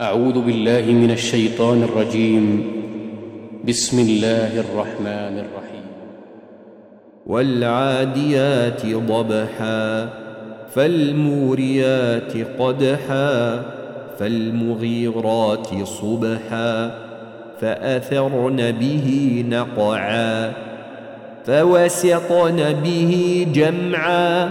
أعوذ بالله من الشيطان الرجيم. بسم الله الرحمن الرحيم. والعاديات ضبحا فالموريات قدحا فالمغيرات صبحا فأثرن به نقعا فوسطن به جمعا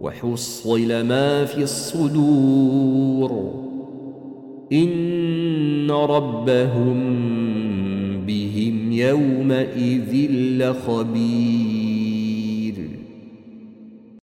وحصل ما في الصدور. إن ربهم بهم يومئذ لخبير.